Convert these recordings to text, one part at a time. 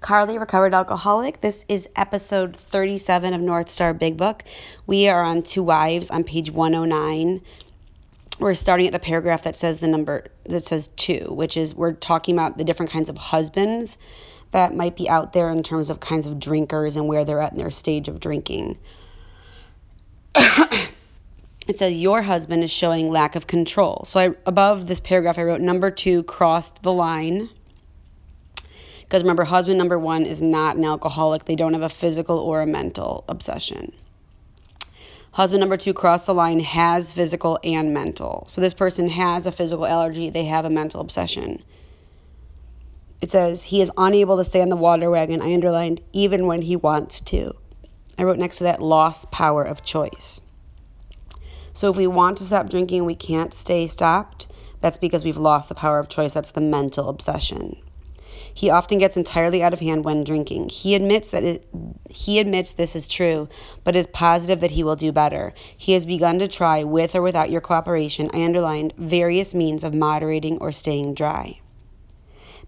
Carly, recovered alcoholic. This is episode 37 of North Star Big Book. We are on To Wives on page 109. We're starting at the paragraph that says the number that says two, which is we're talking about the different kinds of husbands that might be out there in terms of kinds of drinkers and where they're at in their stage of drinking. it says your husband is showing lack of control. So I above this paragraph I wrote number 2 crossed the line because remember, husband number one is not an alcoholic. They don't have a physical or a mental obsession. Husband number two crossed the line has physical and mental. So this person has a physical allergy, they have a mental obsession. It says he is unable to stay on the water wagon. I underlined even when he wants to. I wrote next to that lost power of choice. So if we want to stop drinking, we can't stay stopped. That's because we've lost the power of choice. That's the mental obsession. He often gets entirely out of hand when drinking. He admits that it, he admits this is true, but is positive that he will do better. He has begun to try, with or without your cooperation, I underlined various means of moderating or staying dry.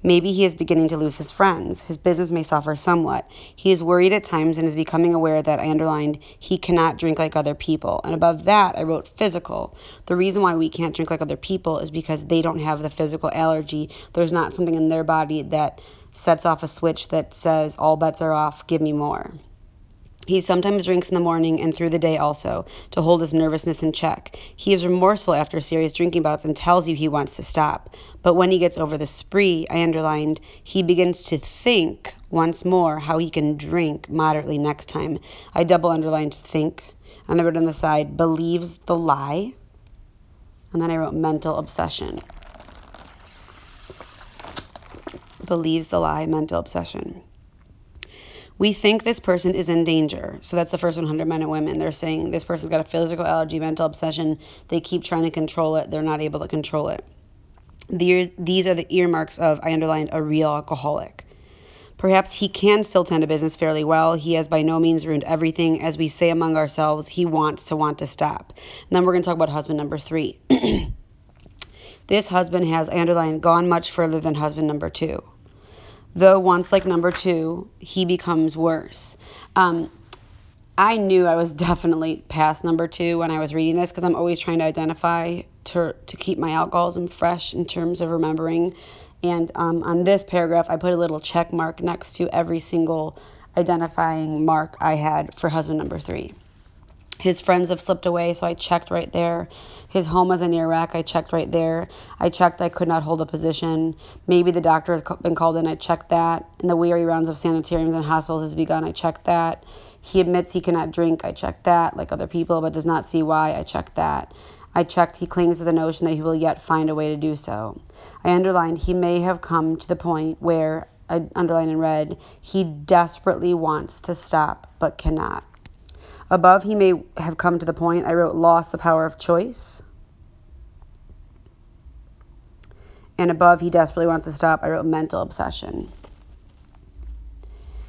Maybe he is beginning to lose his friends. His business may suffer somewhat. He is worried at times and is becoming aware that I underlined he cannot drink like other people. And above that, I wrote physical. The reason why we can't drink like other people is because they don't have the physical allergy. There's not something in their body that sets off a switch that says, all bets are off, give me more. He sometimes drinks in the morning and through the day also, to hold his nervousness in check. He is remorseful after serious drinking bouts and tells you he wants to stop. But when he gets over the spree, I underlined, he begins to think once more how he can drink moderately next time. I double underlined think. And I wrote on the side, believes the lie. And then I wrote mental obsession. Believes the lie, mental obsession we think this person is in danger. So that's the first 100 men and women. They're saying this person's got a physical allergy, mental obsession. They keep trying to control it. They're not able to control it. These, these are the earmarks of, I underlined, a real alcoholic. Perhaps he can still tend a business fairly well. He has by no means ruined everything. As we say among ourselves, he wants to want to stop. And then we're going to talk about husband number three. this husband has, I underlined, gone much further than husband number two though once like number two, he becomes worse. Um, I knew I was definitely past number two when I was reading this because I'm always trying to identify to, to keep my alcoholism fresh in terms of remembering. And um, on this paragraph, I put a little check mark next to every single identifying mark I had for husband number three. His friends have slipped away, so I checked right there. His home was a wreck. I checked right there. I checked I could not hold a position. Maybe the doctor has been called in. I checked that. And the weary rounds of sanitariums and hospitals has begun. I checked that. He admits he cannot drink. I checked that, like other people, but does not see why. I checked that. I checked he clings to the notion that he will yet find a way to do so. I underlined he may have come to the point where, I underlined in red, he desperately wants to stop but cannot. Above, he may have come to the point, I wrote, lost the power of choice. And above, he desperately wants to stop, I wrote, mental obsession.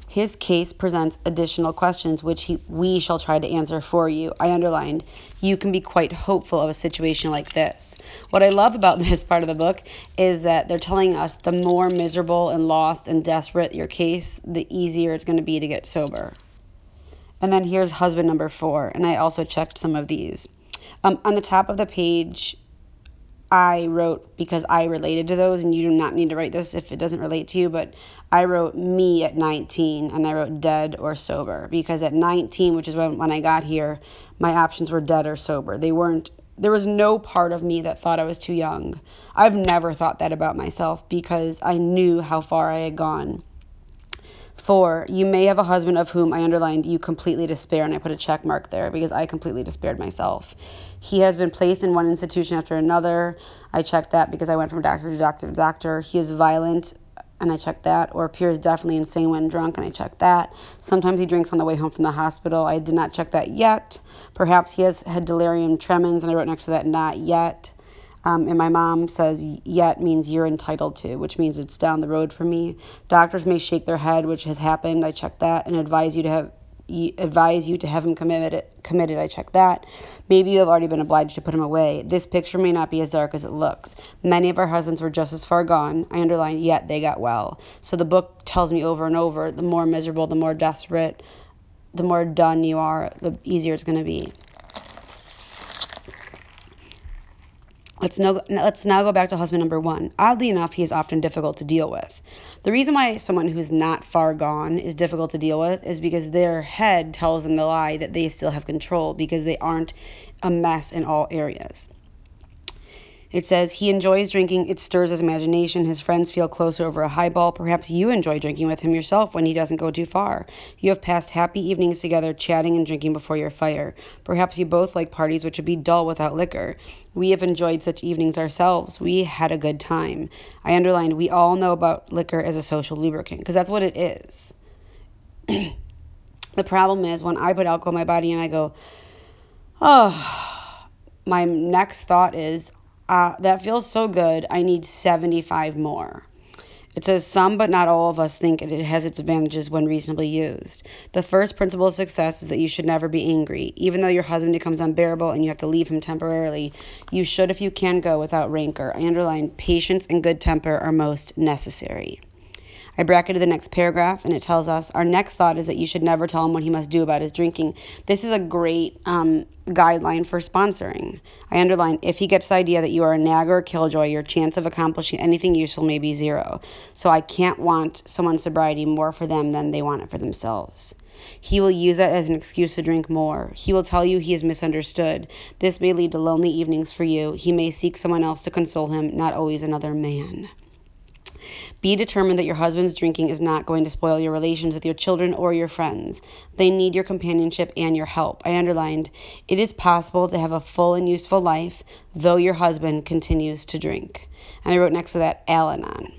His case presents additional questions which he, we shall try to answer for you. I underlined, you can be quite hopeful of a situation like this. What I love about this part of the book is that they're telling us the more miserable and lost and desperate your case, the easier it's going to be to get sober. And then here's husband number four. And I also checked some of these. Um, on the top of the page, I wrote because I related to those, and you do not need to write this if it doesn't relate to you, but I wrote me at 19 and I wrote dead or sober because at 19, which is when, when I got here, my options were dead or sober. They weren't, there was no part of me that thought I was too young. I've never thought that about myself because I knew how far I had gone. Four, you may have a husband of whom I underlined you completely despair, and I put a check mark there because I completely despaired myself. He has been placed in one institution after another. I checked that because I went from doctor to doctor to doctor. He is violent, and I checked that, or appears definitely insane when drunk, and I checked that. Sometimes he drinks on the way home from the hospital. I did not check that yet. Perhaps he has had delirium tremens, and I wrote next to that not yet. Um, and my mom says yet means you're entitled to, which means it's down the road for me. Doctors may shake their head, which has happened. I checked that and advise you to have advise you to have him committed. Committed, I check that. Maybe you have already been obliged to put him away. This picture may not be as dark as it looks. Many of our husbands were just as far gone. I underline, yet they got well. So the book tells me over and over: the more miserable, the more desperate, the more done you are, the easier it's going to be. Let's now, let's now go back to husband number one. Oddly enough, he is often difficult to deal with. The reason why someone who's not far gone is difficult to deal with is because their head tells them the lie that they still have control because they aren't a mess in all areas. It says he enjoys drinking, it stirs his imagination. His friends feel closer over a highball. Perhaps you enjoy drinking with him yourself when he doesn't go too far. You have passed happy evenings together, chatting and drinking before your fire. Perhaps you both like parties which would be dull without liquor. We have enjoyed such evenings ourselves. We had a good time. I underlined, we all know about liquor as a social lubricant, because that's what it is. the problem is when I put alcohol in my body and I go, oh, my next thought is, uh, that feels so good. I need 75 more. It says some, but not all of us think it has its advantages when reasonably used. The first principle of success is that you should never be angry. Even though your husband becomes unbearable and you have to leave him temporarily, you should, if you can, go without rancor. I underline patience and good temper are most necessary. I bracketed the next paragraph and it tells us our next thought is that you should never tell him what he must do about his drinking. This is a great um, guideline for sponsoring. I underline if he gets the idea that you are a nag or a killjoy, your chance of accomplishing anything useful may be zero. So I can't want someone's sobriety more for them than they want it for themselves. He will use it as an excuse to drink more. He will tell you he is misunderstood. This may lead to lonely evenings for you. He may seek someone else to console him, not always another man. Be determined that your husband's drinking is not going to spoil your relations with your children or your friends. They need your companionship and your help. I underlined, it is possible to have a full and useful life, though your husband continues to drink. And I wrote next to that, Al Anon.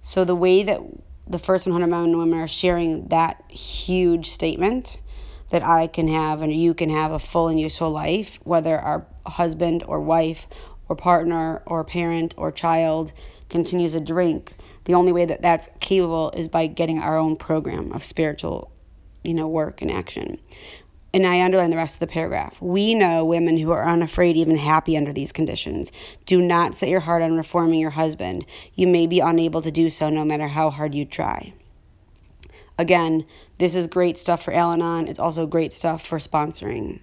So the way that the first 100 men and women are sharing that huge statement that I can have and you can have a full and useful life, whether our husband or wife or partner or parent or child continues to drink, the only way that that's capable is by getting our own program of spiritual, you know, work and action. And I underline the rest of the paragraph. We know women who are unafraid, even happy under these conditions. Do not set your heart on reforming your husband. You may be unable to do so no matter how hard you try. Again, this is great stuff for Al Anon. It's also great stuff for sponsoring.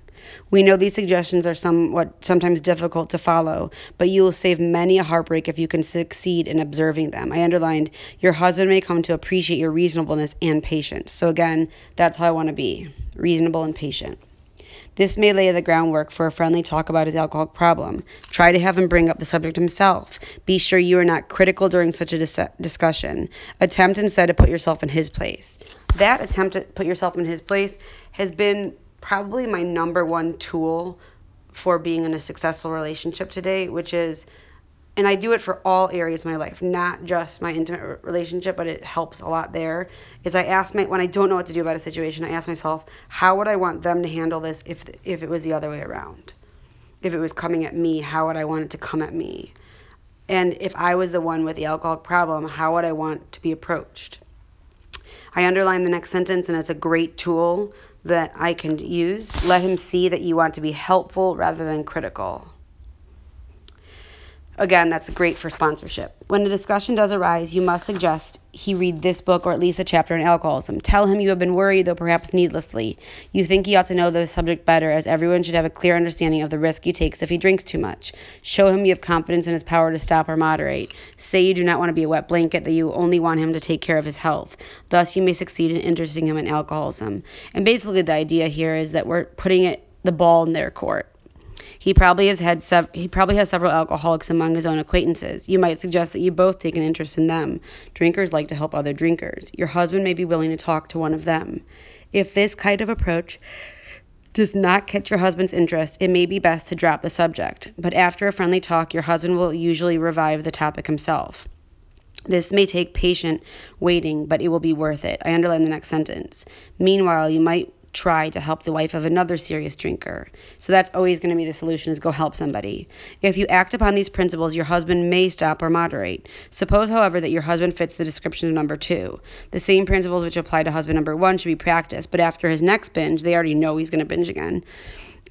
We know these suggestions are somewhat sometimes difficult to follow, but you will save many a heartbreak if you can succeed in observing them. I underlined, your husband may come to appreciate your reasonableness and patience. So again, that's how I want to be reasonable and patient. This may lay the groundwork for a friendly talk about his alcoholic problem. Try to have him bring up the subject himself. Be sure you are not critical during such a dis- discussion. Attempt instead to put yourself in his place. That attempt to put yourself in his place has been probably my number one tool for being in a successful relationship today, which is, and I do it for all areas of my life, not just my intimate relationship, but it helps a lot there. Is I ask my when I don't know what to do about a situation, I ask myself, how would I want them to handle this if if it was the other way around? If it was coming at me, how would I want it to come at me? And if I was the one with the alcoholic problem, how would I want to be approached? I underline the next sentence, and it's a great tool that I can use. Let him see that you want to be helpful rather than critical. Again, that's great for sponsorship. When a discussion does arise, you must suggest he read this book or at least a chapter on alcoholism. Tell him you have been worried, though perhaps needlessly. You think he ought to know the subject better, as everyone should have a clear understanding of the risk he takes if he drinks too much. Show him you have confidence in his power to stop or moderate. Say you do not want to be a wet blanket, that you only want him to take care of his health. Thus, you may succeed in interesting him in alcoholism. And basically, the idea here is that we're putting it the ball in their court. He probably has had sev- he probably has several alcoholics among his own acquaintances. You might suggest that you both take an interest in them. Drinkers like to help other drinkers. Your husband may be willing to talk to one of them. If this kind of approach does not catch your husband's interest, it may be best to drop the subject. But after a friendly talk, your husband will usually revive the topic himself. This may take patient waiting, but it will be worth it. I underline the next sentence. Meanwhile, you might try to help the wife of another serious drinker. So that's always going to be the solution is go help somebody. If you act upon these principles, your husband may stop or moderate. Suppose, however, that your husband fits the description of number two. The same principles which apply to husband number one should be practiced, but after his next binge, they already know he's going to binge again.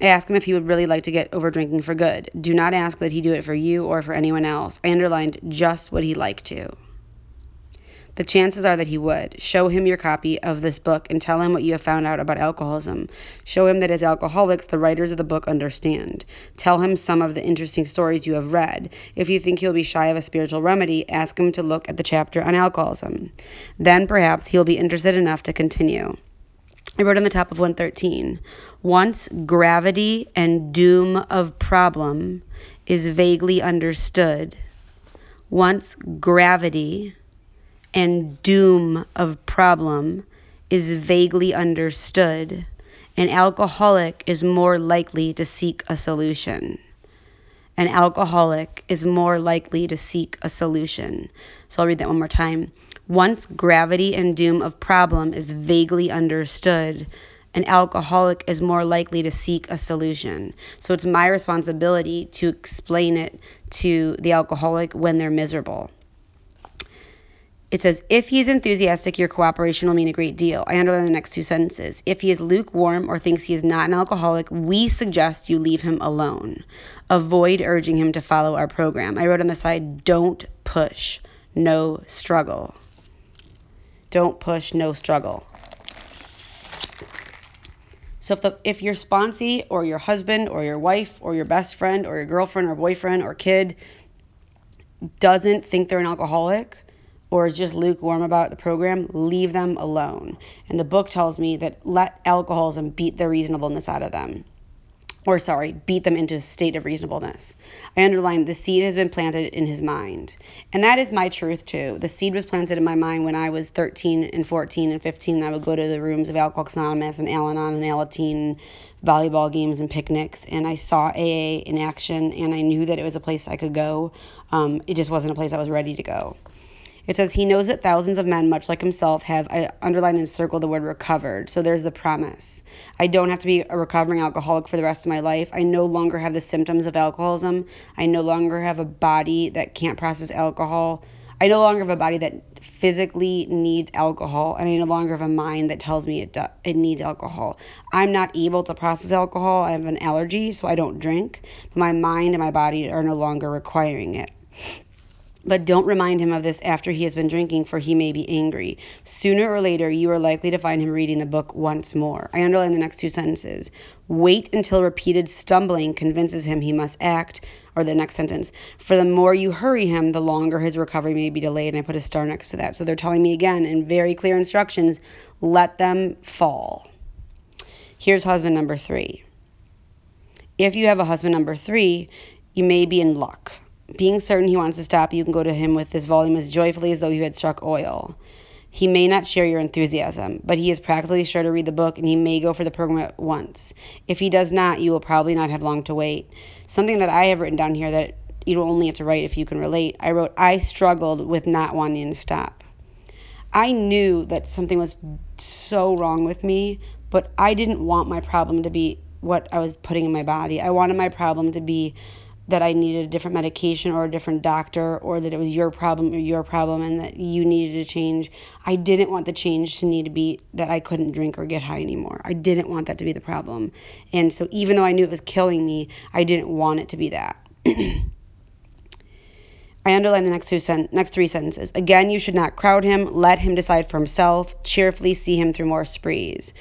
I ask him if he would really like to get over drinking for good. Do not ask that he do it for you or for anyone else. I underlined just what he'd like to. The chances are that he would. Show him your copy of this book and tell him what you have found out about alcoholism. Show him that as alcoholics, the writers of the book understand. Tell him some of the interesting stories you have read. If you think he'll be shy of a spiritual remedy, ask him to look at the chapter on alcoholism. Then perhaps he'll be interested enough to continue. I wrote on the top of 113 once gravity and doom of problem is vaguely understood, once gravity and doom of problem is vaguely understood, an alcoholic is more likely to seek a solution. An alcoholic is more likely to seek a solution. So I'll read that one more time. Once gravity and doom of problem is vaguely understood, an alcoholic is more likely to seek a solution. So it's my responsibility to explain it to the alcoholic when they're miserable. It says, if he is enthusiastic, your cooperation will mean a great deal. I underline the next two sentences. If he is lukewarm or thinks he is not an alcoholic, we suggest you leave him alone. Avoid urging him to follow our program. I wrote on the side, don't push, no struggle. Don't push, no struggle. So if the if your sponsee or your husband or your wife or your best friend or your girlfriend or boyfriend or kid doesn't think they're an alcoholic or is just lukewarm about the program, leave them alone. And the book tells me that let alcoholism beat the reasonableness out of them or sorry, beat them into a state of reasonableness. I underline the seed has been planted in his mind. And that is my truth too. The seed was planted in my mind when I was 13 and 14 and 15 and I would go to the rooms of Alcoholics Anonymous and Al-Anon and Alateen volleyball games and picnics and I saw AA in action and I knew that it was a place I could go. Um, it just wasn't a place I was ready to go. It says he knows that thousands of men, much like himself, have I underlined and circled the word recovered. So there's the promise. I don't have to be a recovering alcoholic for the rest of my life. I no longer have the symptoms of alcoholism. I no longer have a body that can't process alcohol. I no longer have a body that physically needs alcohol, and I no longer have a mind that tells me it do- it needs alcohol. I'm not able to process alcohol. I have an allergy, so I don't drink. But my mind and my body are no longer requiring it. But don't remind him of this after he has been drinking, for he may be angry. Sooner or later, you are likely to find him reading the book once more. I underline the next two sentences. Wait until repeated stumbling convinces him he must act, or the next sentence. For the more you hurry him, the longer his recovery may be delayed. And I put a star next to that. So they're telling me again in very clear instructions let them fall. Here's husband number three. If you have a husband number three, you may be in luck. Being certain he wants to stop, you can go to him with this volume as joyfully as though you had struck oil. He may not share your enthusiasm, but he is practically sure to read the book and he may go for the program at once. If he does not, you will probably not have long to wait. Something that I have written down here that you only have to write if you can relate. I wrote, I struggled with not wanting to stop. I knew that something was so wrong with me, but I didn't want my problem to be what I was putting in my body. I wanted my problem to be that I needed a different medication or a different doctor or that it was your problem or your problem and that you needed to change. I didn't want the change to need to be that I couldn't drink or get high anymore. I didn't want that to be the problem. And so even though I knew it was killing me, I didn't want it to be that. I underline the next two sen- next three sentences. Again, you should not crowd him. Let him decide for himself. Cheerfully see him through more sprees.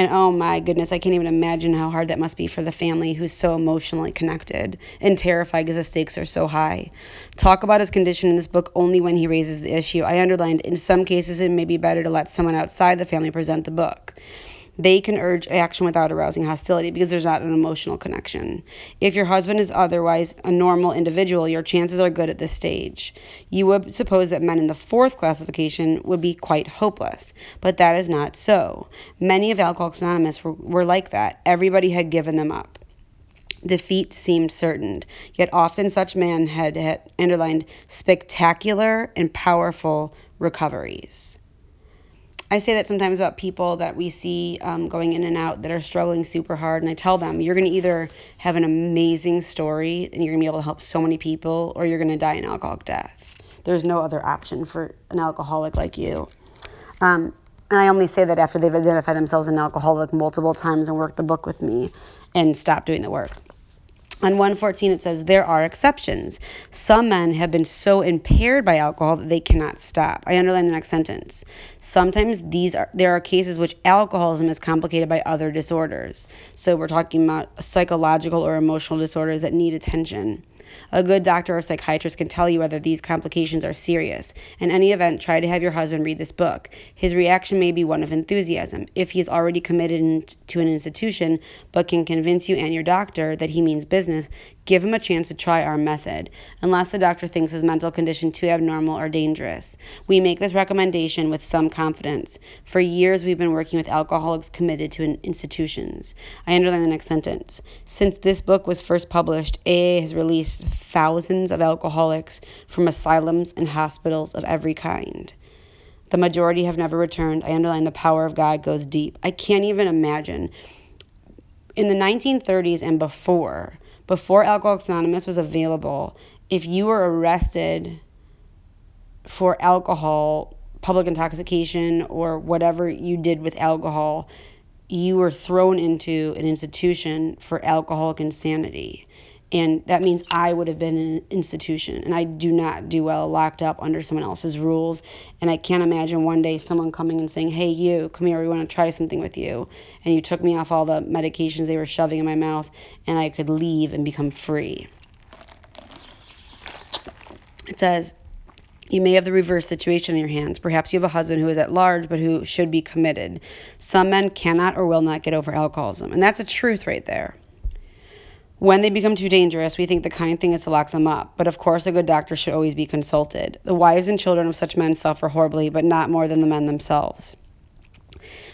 And oh my goodness, I can't even imagine how hard that must be for the family who's so emotionally connected and terrified because the stakes are so high. Talk about his condition in this book only when he raises the issue. I underlined in some cases it may be better to let someone outside the family present the book they can urge action without arousing hostility because there's not an emotional connection. If your husband is otherwise a normal individual, your chances are good at this stage. You would suppose that men in the fourth classification would be quite hopeless, but that is not so. Many of Alcoholics Anonymous were, were like that. Everybody had given them up. Defeat seemed certain, yet often such men had, had underlined spectacular and powerful recoveries. I say that sometimes about people that we see um, going in and out that are struggling super hard, and I tell them you're going to either have an amazing story and you're going to be able to help so many people, or you're going to die an alcoholic death. There's no other option for an alcoholic like you. Um, and I only say that after they've identified themselves as an alcoholic multiple times and worked the book with me and stopped doing the work. On 114, it says, There are exceptions. Some men have been so impaired by alcohol that they cannot stop. I underline the next sentence. Sometimes these are there are cases which alcoholism is complicated by other disorders. So we're talking about psychological or emotional disorders that need attention. A good doctor or psychiatrist can tell you whether these complications are serious. In any event, try to have your husband read this book. His reaction may be one of enthusiasm. If he is already committed to an institution but can convince you and your doctor that he means business, Give him a chance to try our method, unless the doctor thinks his mental condition too abnormal or dangerous. We make this recommendation with some confidence. For years, we've been working with alcoholics committed to institutions. I underline the next sentence. Since this book was first published, AA has released thousands of alcoholics from asylums and hospitals of every kind. The majority have never returned. I underline the power of God goes deep. I can't even imagine. In the 1930s and before, before Alcoholics Anonymous was available, if you were arrested for alcohol, public intoxication, or whatever you did with alcohol, you were thrown into an institution for alcoholic insanity. And that means I would have been in an institution. And I do not do well locked up under someone else's rules. And I can't imagine one day someone coming and saying, Hey, you, come here, we want to try something with you. And you took me off all the medications they were shoving in my mouth, and I could leave and become free. It says, you may have the reverse situation in your hands. Perhaps you have a husband who is at large but who should be committed. Some men cannot or will not get over alcoholism. And that's a truth right there. When they become too dangerous, we think the kind thing is to lock them up, but of course a good doctor should always be consulted. The wives and children of such men suffer horribly, but not more than the men themselves.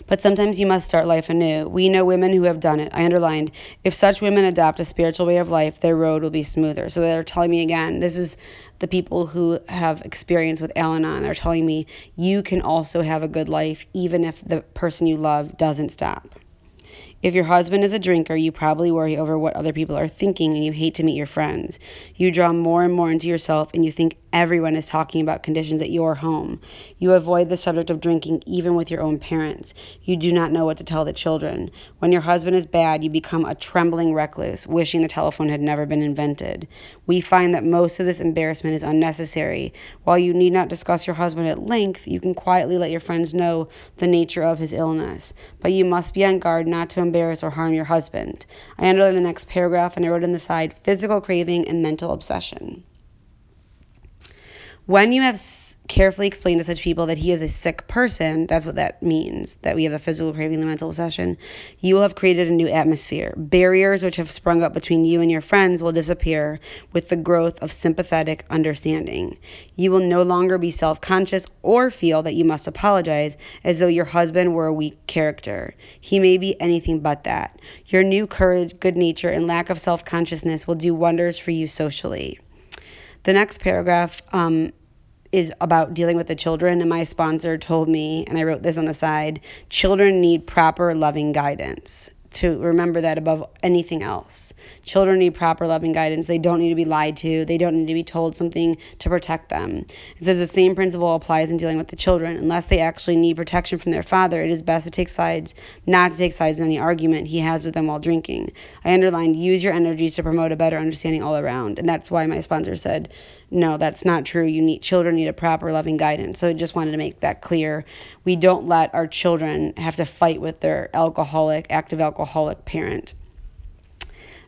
But sometimes you must start life anew. We know women who have done it. I underlined, if such women adopt a spiritual way of life, their road will be smoother. So they're telling me again, this is the people who have experience with Al Anon. They're telling me you can also have a good life even if the person you love doesn't stop. If your husband is a drinker, you probably worry over what other people are thinking and you hate to meet your friends. You draw more and more into yourself and you think everyone is talking about conditions at your home. You avoid the subject of drinking even with your own parents. You do not know what to tell the children. When your husband is bad, you become a trembling recluse, wishing the telephone had never been invented. We find that most of this embarrassment is unnecessary. While you need not discuss your husband at length, you can quietly let your friends know the nature of his illness. But you must be on guard not to embarrass or harm your husband. I underlined the next paragraph and I wrote on the side physical craving and mental obsession. When you have carefully explained to such people that he is a sick person, that's what that means, that we have a physical craving, the mental obsession, you will have created a new atmosphere. Barriers which have sprung up between you and your friends will disappear with the growth of sympathetic understanding. You will no longer be self conscious or feel that you must apologize as though your husband were a weak character. He may be anything but that. Your new courage, good nature, and lack of self consciousness will do wonders for you socially. The next paragraph um, is about dealing with the children, and my sponsor told me, and I wrote this on the side children need proper loving guidance. To remember that above anything else. Children need proper loving guidance. They don't need to be lied to. They don't need to be told something to protect them. It says the same principle applies in dealing with the children. Unless they actually need protection from their father, it is best to take sides, not to take sides in any argument he has with them while drinking. I underlined use your energies to promote a better understanding all around. And that's why my sponsor said, no, that's not true. You need children need a proper loving guidance. So I just wanted to make that clear. We don't let our children have to fight with their alcoholic, active alcoholic parent.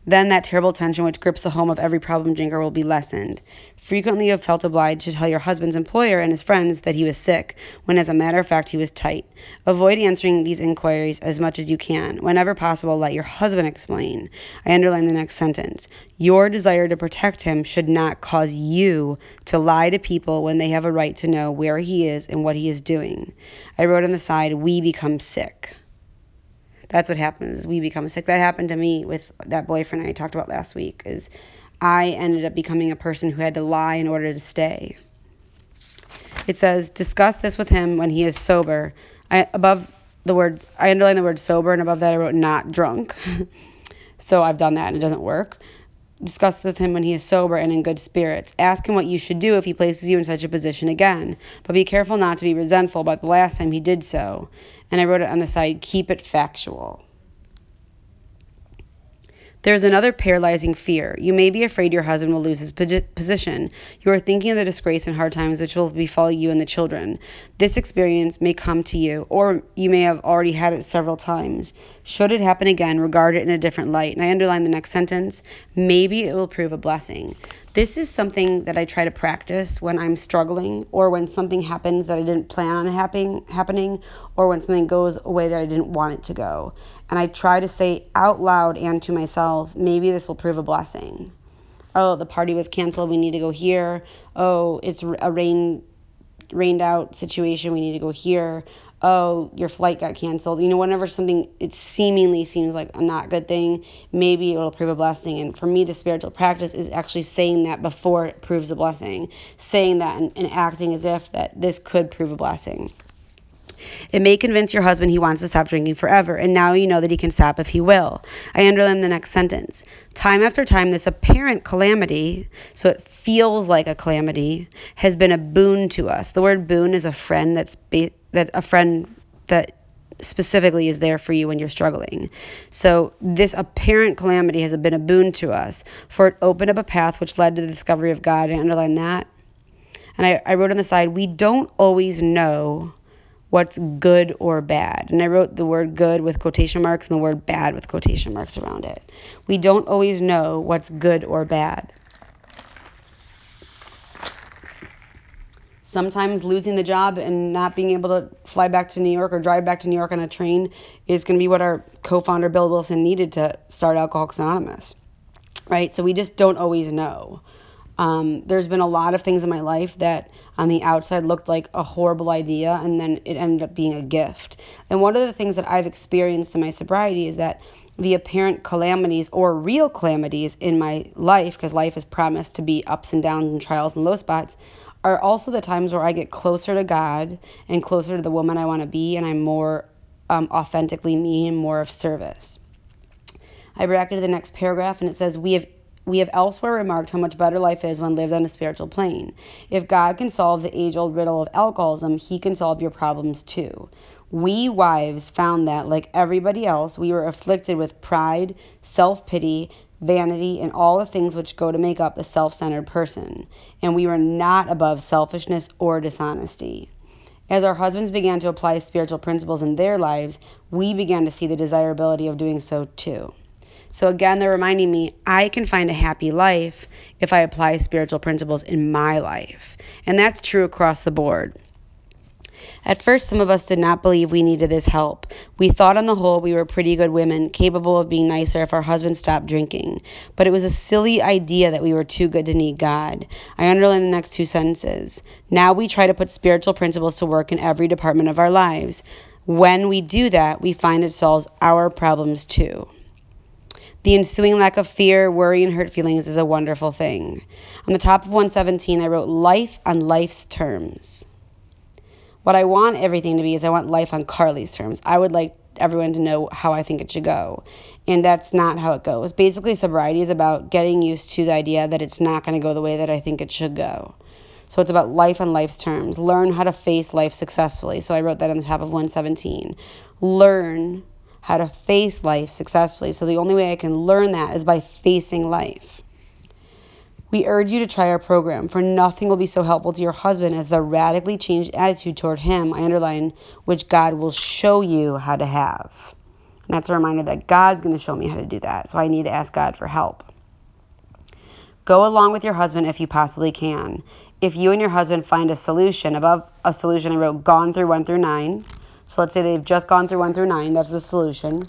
Then that terrible tension which grips the home of every problem drinker will be lessened. Frequently you have felt obliged to tell your husband's employer and his friends that he was sick, when as a matter of fact he was tight. Avoid answering these inquiries as much as you can. Whenever possible, let your husband explain. I underline the next sentence. Your desire to protect him should not cause you to lie to people when they have a right to know where he is and what he is doing. I wrote on the side, we become sick that's what happens. We become sick. That happened to me with that boyfriend I talked about last week. Is I ended up becoming a person who had to lie in order to stay. It says, discuss this with him when he is sober. I above the word I underline the word sober and above that I wrote not drunk. so I've done that and it doesn't work. Discuss with him when he is sober and in good spirits. Ask him what you should do if he places you in such a position again. But be careful not to be resentful about the last time he did so. And I wrote it on the side, keep it factual. There is another paralyzing fear. You may be afraid your husband will lose his position. You are thinking of the disgrace and hard times which will befall you and the children. This experience may come to you, or you may have already had it several times. Should it happen again, regard it in a different light. And I underline the next sentence. Maybe it will prove a blessing. This is something that I try to practice when I'm struggling or when something happens that I didn't plan on happening, happening or when something goes away that I didn't want it to go. And I try to say out loud and to myself, maybe this will prove a blessing. Oh, the party was canceled. We need to go here. Oh, it's a rain rained out situation. We need to go here oh, your flight got canceled. You know, whenever something it seemingly seems like a not good thing, maybe it'll prove a blessing. And for me, the spiritual practice is actually saying that before it proves a blessing, saying that and, and acting as if that this could prove a blessing. It may convince your husband he wants to stop drinking forever, and now you know that he can stop if he will. I underline the next sentence. Time after time, this apparent calamity, so it feels like a calamity, has been a boon to us. The word boon is a friend that's ba- that a friend that specifically is there for you when you're struggling. So this apparent calamity has been a boon to us, for it opened up a path which led to the discovery of God. I underline that. And I, I wrote on the side, we don't always know what's good or bad. And I wrote the word good with quotation marks and the word bad with quotation marks around it. We don't always know what's good or bad. Sometimes losing the job and not being able to fly back to New York or drive back to New York on a train is going to be what our co founder Bill Wilson needed to start Alcoholics Anonymous, right? So we just don't always know. Um, there's been a lot of things in my life that on the outside looked like a horrible idea and then it ended up being a gift. And one of the things that I've experienced in my sobriety is that the apparent calamities or real calamities in my life, because life is promised to be ups and downs and trials and low spots, are also the times where I get closer to God and closer to the woman I want to be, and I'm more um, authentically me and more of service. I bracketed the next paragraph, and it says, "We have." We have elsewhere remarked how much better life is when lived on a spiritual plane. If God can solve the age old riddle of alcoholism, He can solve your problems too. We wives found that, like everybody else, we were afflicted with pride, self pity, vanity, and all the things which go to make up a self centered person, and we were not above selfishness or dishonesty. As our husbands began to apply spiritual principles in their lives, we began to see the desirability of doing so too. So again, they're reminding me I can find a happy life if I apply spiritual principles in my life. And that's true across the board. At first, some of us did not believe we needed this help. We thought on the whole we were pretty good women, capable of being nicer if our husbands stopped drinking. But it was a silly idea that we were too good to need God. I underline the next two sentences. Now we try to put spiritual principles to work in every department of our lives. When we do that, we find it solves our problems too. The ensuing lack of fear, worry, and hurt feelings is a wonderful thing. On the top of 117, I wrote life on life's terms. What I want everything to be is I want life on Carly's terms. I would like everyone to know how I think it should go. And that's not how it goes. Basically, sobriety is about getting used to the idea that it's not going to go the way that I think it should go. So it's about life on life's terms. Learn how to face life successfully. So I wrote that on the top of 117. Learn how to face life successfully. So the only way I can learn that is by facing life. We urge you to try our program, for nothing will be so helpful to your husband as the radically changed attitude toward him, I underline, which God will show you how to have. And that's a reminder that God's going to show me how to do that. So I need to ask God for help. Go along with your husband if you possibly can. If you and your husband find a solution, above a solution I wrote gone through 1 through 9. So let's say they've just gone through 1 through 9. That's the solution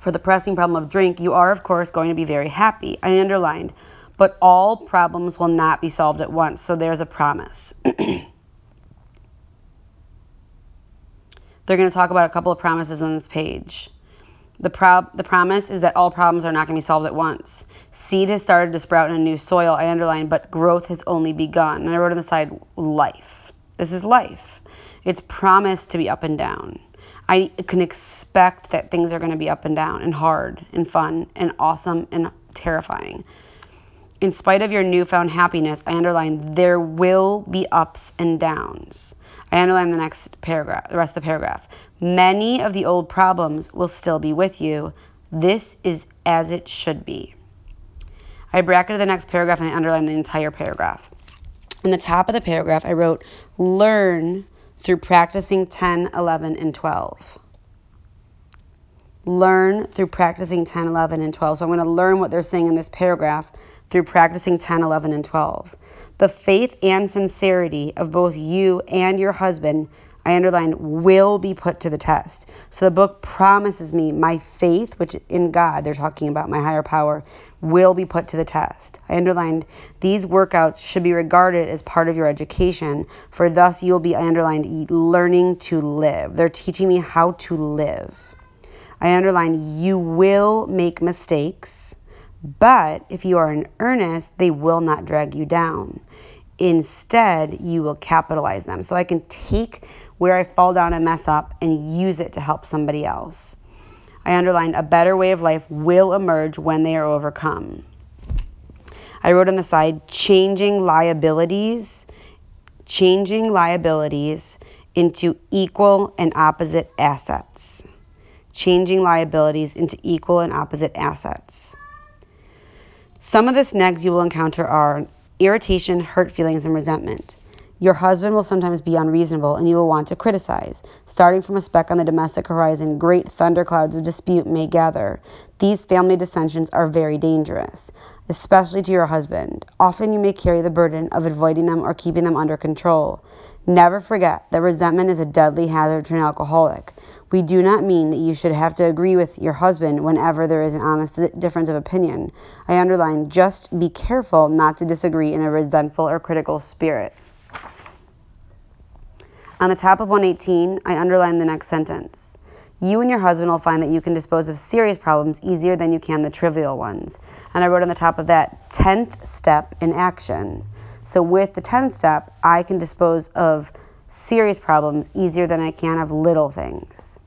for the pressing problem of drink, you are, of course, going to be very happy. I underlined, but all problems will not be solved at once, so there's a promise. They're going to talk about a couple of promises on this page. The, pro- the promise is that all problems are not going to be solved at once. Seed has started to sprout in a new soil, I underlined, but growth has only begun. And I wrote on the side, life. This is life. It's promised to be up and down. I can expect that things are going to be up and down and hard and fun and awesome and terrifying. In spite of your newfound happiness, I underline there will be ups and downs. I underline the next paragraph, the rest of the paragraph. Many of the old problems will still be with you. This is as it should be. I bracketed the next paragraph and I underlined the entire paragraph. In the top of the paragraph, I wrote, Learn through practicing 10, 11, and 12. Learn through practicing 10, 11, and 12. So I'm going to learn what they're saying in this paragraph through practicing 10, 11, and 12. The faith and sincerity of both you and your husband, I underline, will be put to the test. So the book promises me my faith, which in God, they're talking about my higher power, will be put to the test. I underlined these workouts should be regarded as part of your education, for thus you'll be, I underlined, learning to live. They're teaching me how to live. I underlined you will make mistakes, but if you are in earnest, they will not drag you down. Instead, you will capitalize them. So I can take where I fall down and mess up and use it to help somebody else. I underlined a better way of life will emerge when they are overcome. I wrote on the side changing liabilities, changing liabilities into equal and opposite assets. Changing liabilities into equal and opposite assets. Some of the snags you will encounter are irritation, hurt feelings, and resentment. Your husband will sometimes be unreasonable and you will want to criticize. Starting from a speck on the domestic horizon, great thunderclouds of dispute may gather. These family dissensions are very dangerous, especially to your husband. Often you may carry the burden of avoiding them or keeping them under control. Never forget that resentment is a deadly hazard to an alcoholic. We do not mean that you should have to agree with your husband whenever there is an honest difference of opinion. I underline just be careful not to disagree in a resentful or critical spirit. On the top of 118, I underline the next sentence. You and your husband will find that you can dispose of serious problems easier than you can the trivial ones. And I wrote on the top of that, 10th step in action. So with the 10th step, I can dispose of serious problems easier than I can of little things.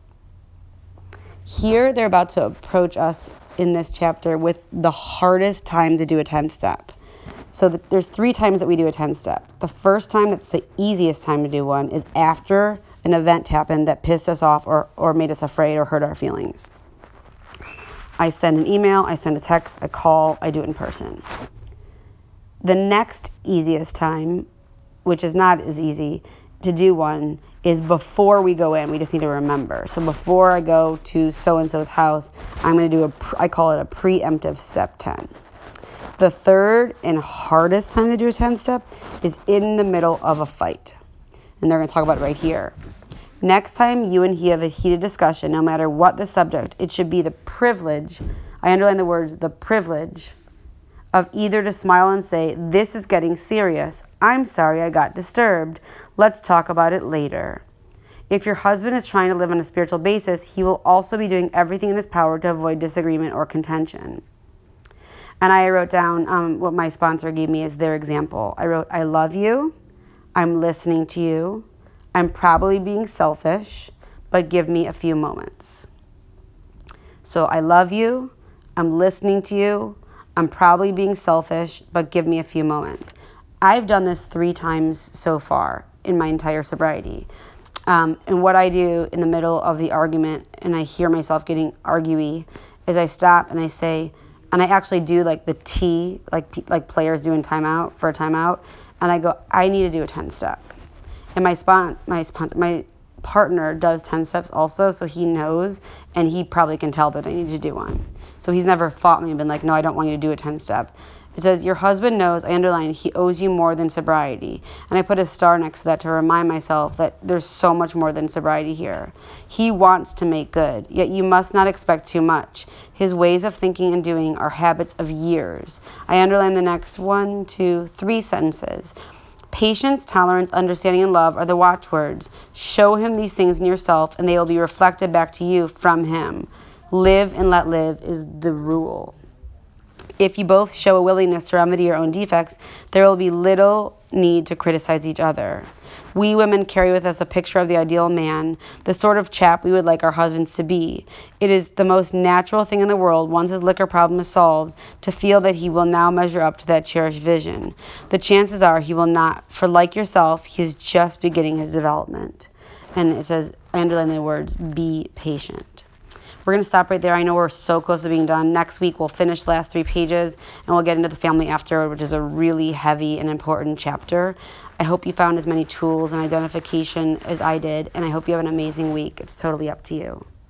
Here, they're about to approach us in this chapter with the hardest time to do a 10th step. So the, there's three times that we do a 10 step. The first time that's the easiest time to do one is after an event happened that pissed us off or, or made us afraid or hurt our feelings. I send an email, I send a text, I call, I do it in person. The next easiest time, which is not as easy to do one, is before we go in. We just need to remember. So before I go to so and so's house, I'm going to do a, I call it a preemptive step 10. The third and hardest time to do a 10 step is in the middle of a fight. And they're going to talk about it right here. Next time you and he have a heated discussion, no matter what the subject, it should be the privilege, I underline the words, the privilege of either to smile and say, This is getting serious. I'm sorry I got disturbed. Let's talk about it later. If your husband is trying to live on a spiritual basis, he will also be doing everything in his power to avoid disagreement or contention. And I wrote down um, what my sponsor gave me as their example. I wrote, I love you. I'm listening to you. I'm probably being selfish, but give me a few moments. So I love you. I'm listening to you. I'm probably being selfish, but give me a few moments. I've done this three times so far in my entire sobriety. Um, and what I do in the middle of the argument, and I hear myself getting arguey, is I stop and I say, and I actually do like the T, like like players do in timeout for a timeout, and I go, I need to do a 10 step, and my spon my spon my partner does 10 steps also, so he knows, and he probably can tell that I need to do one. So he's never fought me and been like, no, I don't want you to do a 10 step. It says, Your husband knows, I underline, he owes you more than sobriety. And I put a star next to that to remind myself that there's so much more than sobriety here. He wants to make good, yet you must not expect too much. His ways of thinking and doing are habits of years. I underline the next one, two, three sentences. Patience, tolerance, understanding, and love are the watchwords. Show him these things in yourself, and they will be reflected back to you from him. Live and let live is the rule. If you both show a willingness to remedy your own defects, there will be little need to criticize each other. We women carry with us a picture of the ideal man, the sort of chap we would like our husbands to be. It is the most natural thing in the world, once his liquor problem is solved, to feel that he will now measure up to that cherished vision. The chances are he will not, for like yourself, he is just beginning his development. And it says, I underline the words, be patient. We're going to stop right there. I know we're so close to being done. Next week, we'll finish the last three pages and we'll get into the family afterward, which is a really heavy and important chapter. I hope you found as many tools and identification as I did, and I hope you have an amazing week. It's totally up to you.